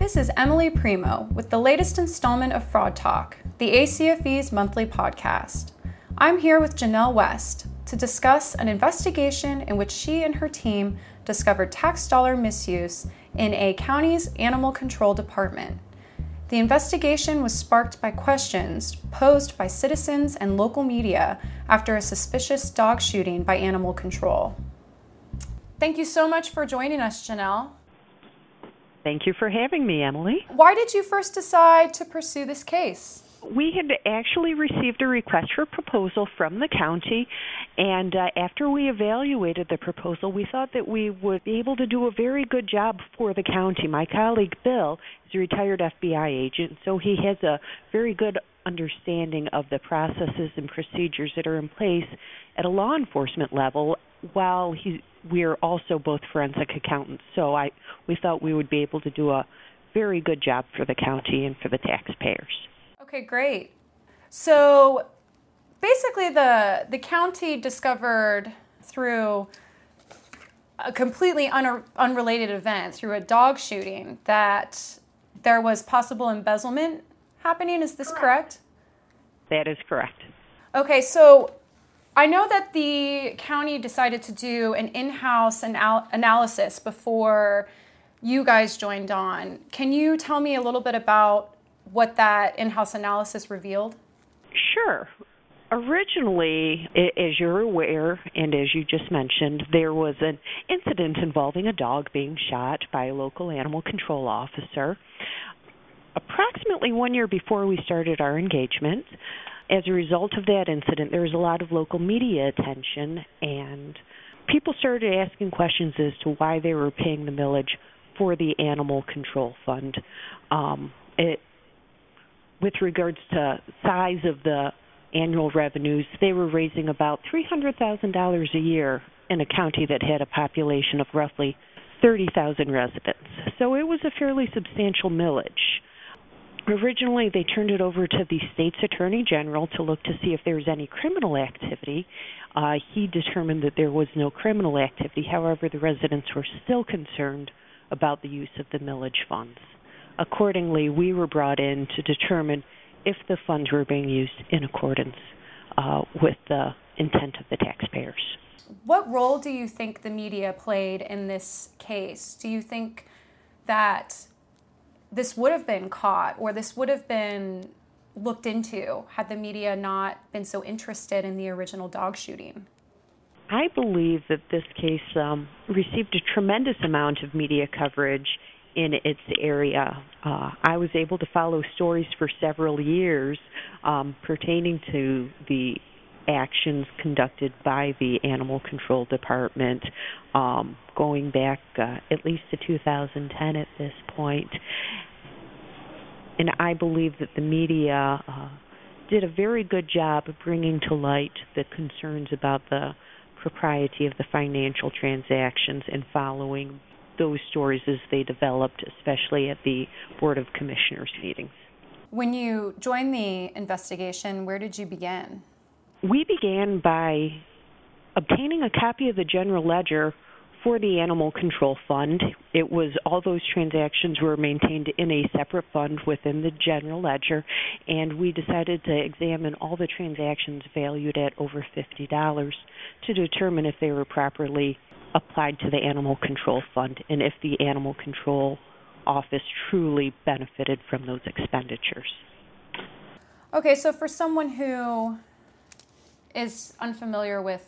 This is Emily Primo with the latest installment of Fraud Talk, the ACFE's monthly podcast. I'm here with Janelle West to discuss an investigation in which she and her team discovered tax dollar misuse in a county's animal control department. The investigation was sparked by questions posed by citizens and local media after a suspicious dog shooting by animal control. Thank you so much for joining us, Janelle. Thank you for having me, Emily. Why did you first decide to pursue this case? We had actually received a request for proposal from the county, and uh, after we evaluated the proposal, we thought that we would be able to do a very good job for the county. My colleague Bill is a retired FBI agent, so he has a very good understanding of the processes and procedures that are in place at a law enforcement level while he we're also both forensic accountants so i we thought we would be able to do a very good job for the county and for the taxpayers okay great so basically the the county discovered through a completely un- unrelated event through a dog shooting that there was possible embezzlement happening. Is this correct? That is correct. Okay, so I know that the county decided to do an in house anal- analysis before you guys joined on. Can you tell me a little bit about what that in house analysis revealed? Sure. Originally, as you're aware, and as you just mentioned, there was an incident involving a dog being shot by a local animal control officer approximately one year before we started our engagement. As a result of that incident, there was a lot of local media attention, and people started asking questions as to why they were paying the millage for the animal control fund. Um, it, with regards to size of the annual revenues, they were raising about $300,000 a year in a county that had a population of roughly 30,000 residents. So it was a fairly substantial millage. Originally, they turned it over to the state's attorney general to look to see if there was any criminal activity. Uh, he determined that there was no criminal activity. However, the residents were still concerned about the use of the millage funds. Accordingly, we were brought in to determine if the funds were being used in accordance uh, with the intent of the taxpayers. What role do you think the media played in this case? Do you think that this would have been caught or this would have been looked into had the media not been so interested in the original dog shooting? I believe that this case um, received a tremendous amount of media coverage in its area. Uh, I was able to follow stories for several years um, pertaining to the actions conducted by the Animal Control Department, um, going back uh, at least to 2010 at this point and I believe that the media uh, did a very good job of bringing to light the concerns about the propriety of the financial transactions and following those stories as they developed, especially at the Board of Commissioners meetings. When you joined the investigation, where did you begin? We began by obtaining a copy of the general ledger for the animal control fund. It was all those transactions were maintained in a separate fund within the general ledger, and we decided to examine all the transactions valued at over $50 to determine if they were properly applied to the animal control fund and if the animal control office truly benefited from those expenditures. Okay, so for someone who is unfamiliar with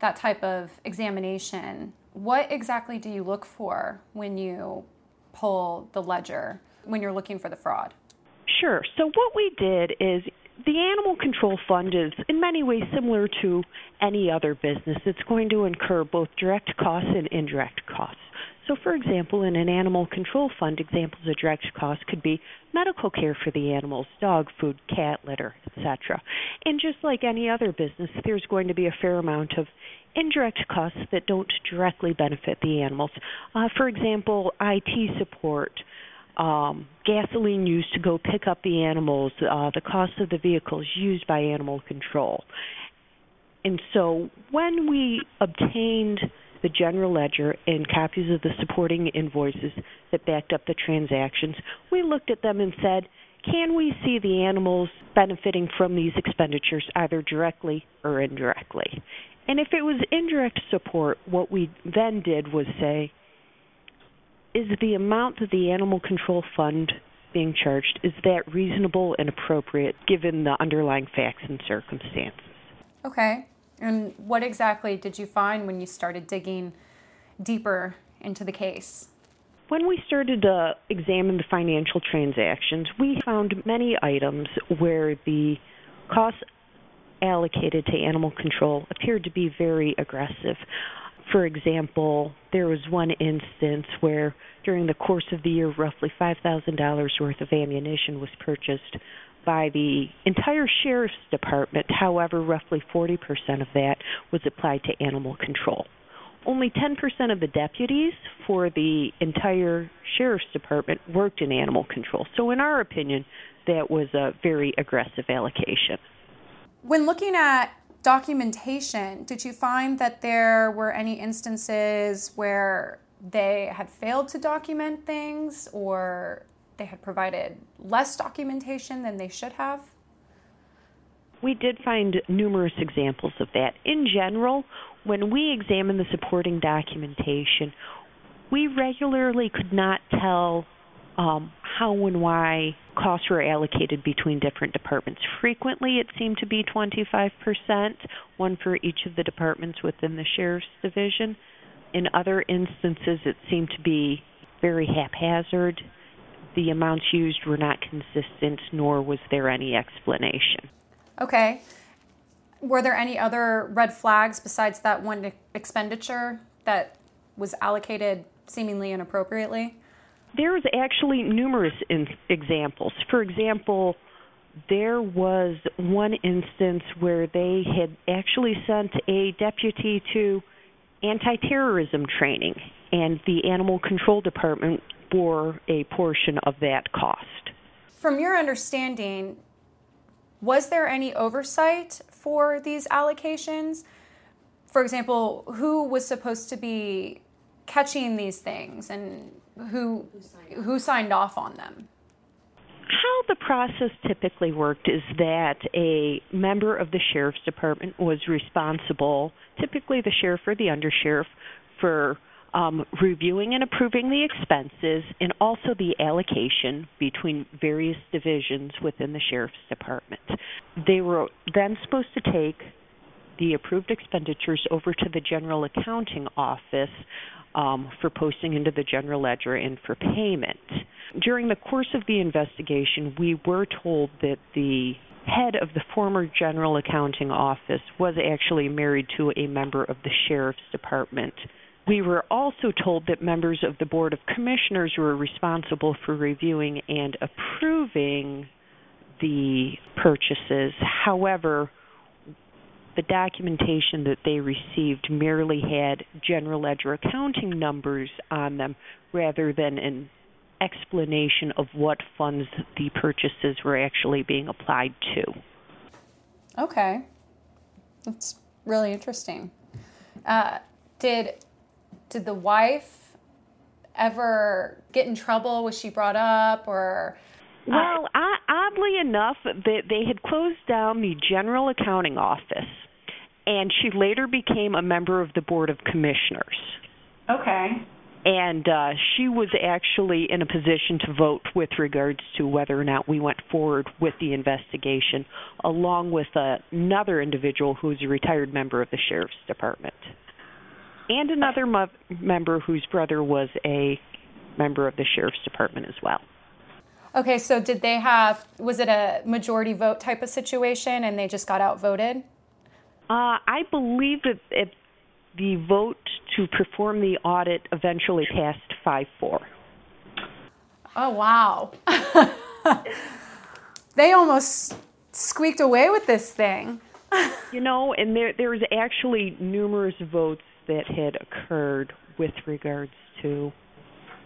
that type of examination, what exactly do you look for when you pull the ledger when you're looking for the fraud? Sure. So, what we did is the animal control fund is in many ways similar to any other business. It's going to incur both direct costs and indirect costs. So, for example, in an animal control fund, examples of direct costs could be medical care for the animals, dog food, cat litter, etc. And just like any other business, there's going to be a fair amount of indirect costs that don't directly benefit the animals. Uh, for example, IT support, um, gasoline used to go pick up the animals, uh, the cost of the vehicles used by animal control. And so when we obtained the general ledger, and copies of the supporting invoices that backed up the transactions, we looked at them and said, can we see the animals benefiting from these expenditures either directly or indirectly? And if it was indirect support, what we then did was say, is the amount that the animal control fund being charged is that reasonable and appropriate given the underlying facts and circumstances? Okay. And what exactly did you find when you started digging deeper into the case? When we started to examine the financial transactions, we found many items where the costs allocated to animal control appeared to be very aggressive. For example, there was one instance where during the course of the year, roughly $5,000 worth of ammunition was purchased by the entire sheriff's department. However, roughly 40% of that was applied to animal control. Only 10% of the deputies for the entire sheriff's department worked in animal control. So, in our opinion, that was a very aggressive allocation. When looking at documentation, did you find that there were any instances where they had failed to document things or they had provided less documentation than they should have? We did find numerous examples of that. In general, when we examined the supporting documentation, we regularly could not tell um, how and why costs were allocated between different departments. Frequently, it seemed to be 25%, one for each of the departments within the sheriff's division. In other instances, it seemed to be very haphazard. The amounts used were not consistent, nor was there any explanation. Okay. Were there any other red flags besides that one expenditure that was allocated seemingly inappropriately? There's actually numerous in- examples. For example, there was one instance where they had actually sent a deputy to anti terrorism training, and the Animal Control Department bore a portion of that cost. From your understanding, was there any oversight for these allocations? For example, who was supposed to be catching these things and who who signed off on them? How the process typically worked is that a member of the sheriff's department was responsible, typically the sheriff or the undersheriff, for um, reviewing and approving the expenses and also the allocation between various divisions within the sheriff's department. They were then supposed to take the approved expenditures over to the general accounting office um, for posting into the general ledger and for payment. During the course of the investigation, we were told that the head of the former general accounting office was actually married to a member of the sheriff's department. We were also told that members of the Board of Commissioners were responsible for reviewing and approving the purchases. However, the documentation that they received merely had general ledger accounting numbers on them rather than an explanation of what funds the purchases were actually being applied to. Okay. That's really interesting. Uh, did did the wife ever get in trouble? Was she brought up or well, uh, oddly enough, they, they had closed down the general accounting office, and she later became a member of the board of commissioners. Okay. And uh, she was actually in a position to vote with regards to whether or not we went forward with the investigation, along with uh, another individual who was a retired member of the sheriff's department, and another mo- member whose brother was a member of the sheriff's department as well. Okay, so did they have, was it a majority vote type of situation and they just got outvoted? Uh, I believe that it, the vote to perform the audit eventually passed 5 4. Oh, wow. they almost squeaked away with this thing. you know, and there there's actually numerous votes that had occurred with regards to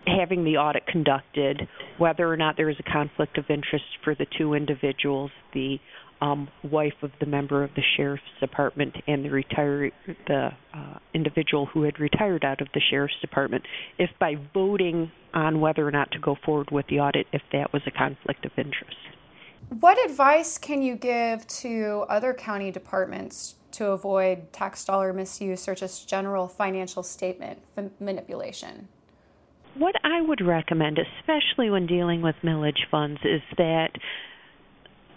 having the audit conducted, whether or not there was a conflict of interest for the two individuals, the um, wife of the member of the sheriff's department and the retire the uh, individual who had retired out of the sheriff's department, if by voting on whether or not to go forward with the audit, if that was a conflict of interest. What advice can you give to other county departments to avoid tax dollar misuse or just general financial statement manipulation? What I would recommend, especially when dealing with millage funds, is that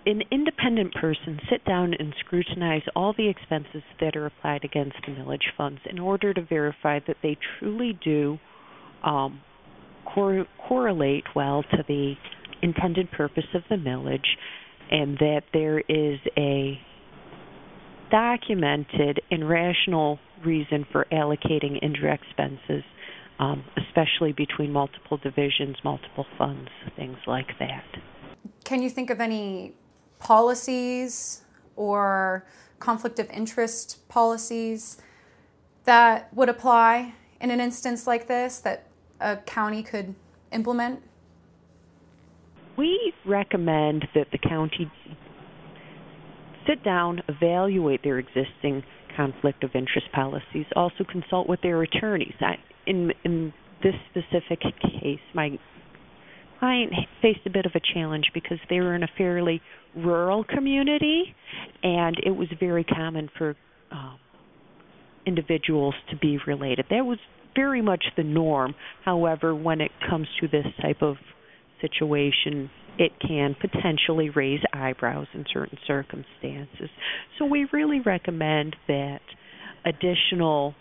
an independent person sit down and scrutinize all the expenses that are applied against the millage funds in order to verify that they truly do um, cor- correlate well to the intended purpose of the millage and that there is a documented and rational reason for allocating indirect expenses, um, especially between multiple divisions, multiple funds, things like that. Can you think of any policies or conflict of interest policies that would apply in an instance like this that a county could implement? We recommend that the county sit down, evaluate their existing conflict of interest policies, also consult with their attorneys. I, in in this specific case, my client faced a bit of a challenge because they were in a fairly rural community, and it was very common for um, individuals to be related. That was very much the norm. However, when it comes to this type of situation, it can potentially raise eyebrows in certain circumstances. So we really recommend that additional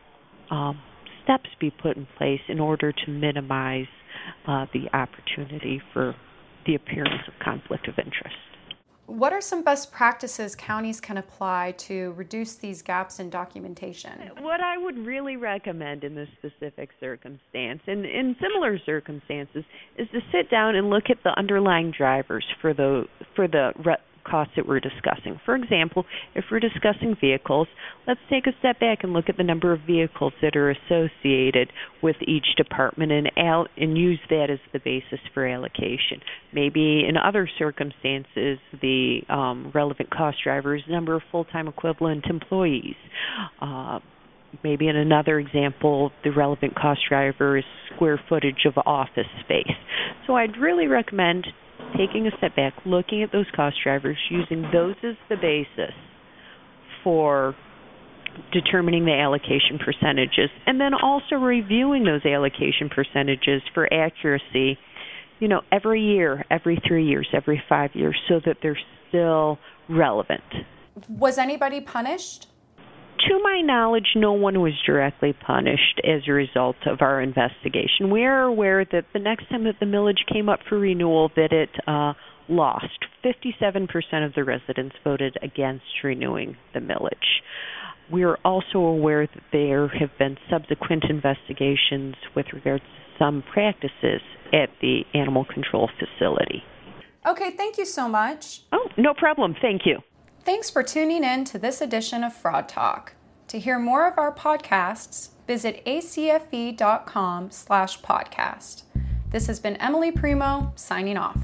um, steps be put in place in order to minimize uh, the opportunity for the appearance of conflict of interest. What are some best practices counties can apply to reduce these gaps in documentation? What I would really recommend in this specific circumstance and in similar circumstances is to sit down and look at the underlying drivers for the for the costs that we're discussing. For example, if we're discussing vehicles, let's take a step back and look at the number of vehicles that are associated with each department and al- and use that as the basis for allocation. Maybe in other circumstances, the um, relevant cost driver is number of full-time equivalent employees. Uh, maybe in another example, the relevant cost driver is square footage of office space. So I'd really recommend taking a step back, looking at those cost drivers, using those as the basis for determining the allocation percentages, and then also reviewing those allocation percentages for accuracy, you know, every year, every three years, every five years, so that they're still relevant. Was anybody punished? To my knowledge, no one was directly punished as a result of our investigation. We are aware that the next time that the millage came up for renewal, that it uh, lost. 57% of the residents voted against renewing the millage. We are also aware that there have been subsequent investigations with regards to some practices at the animal control facility. Okay, thank you so much. Oh, no problem. Thank you. Thanks for tuning in to this edition of Fraud Talk. To hear more of our podcasts, visit acfe.com slash podcast. This has been Emily Primo signing off.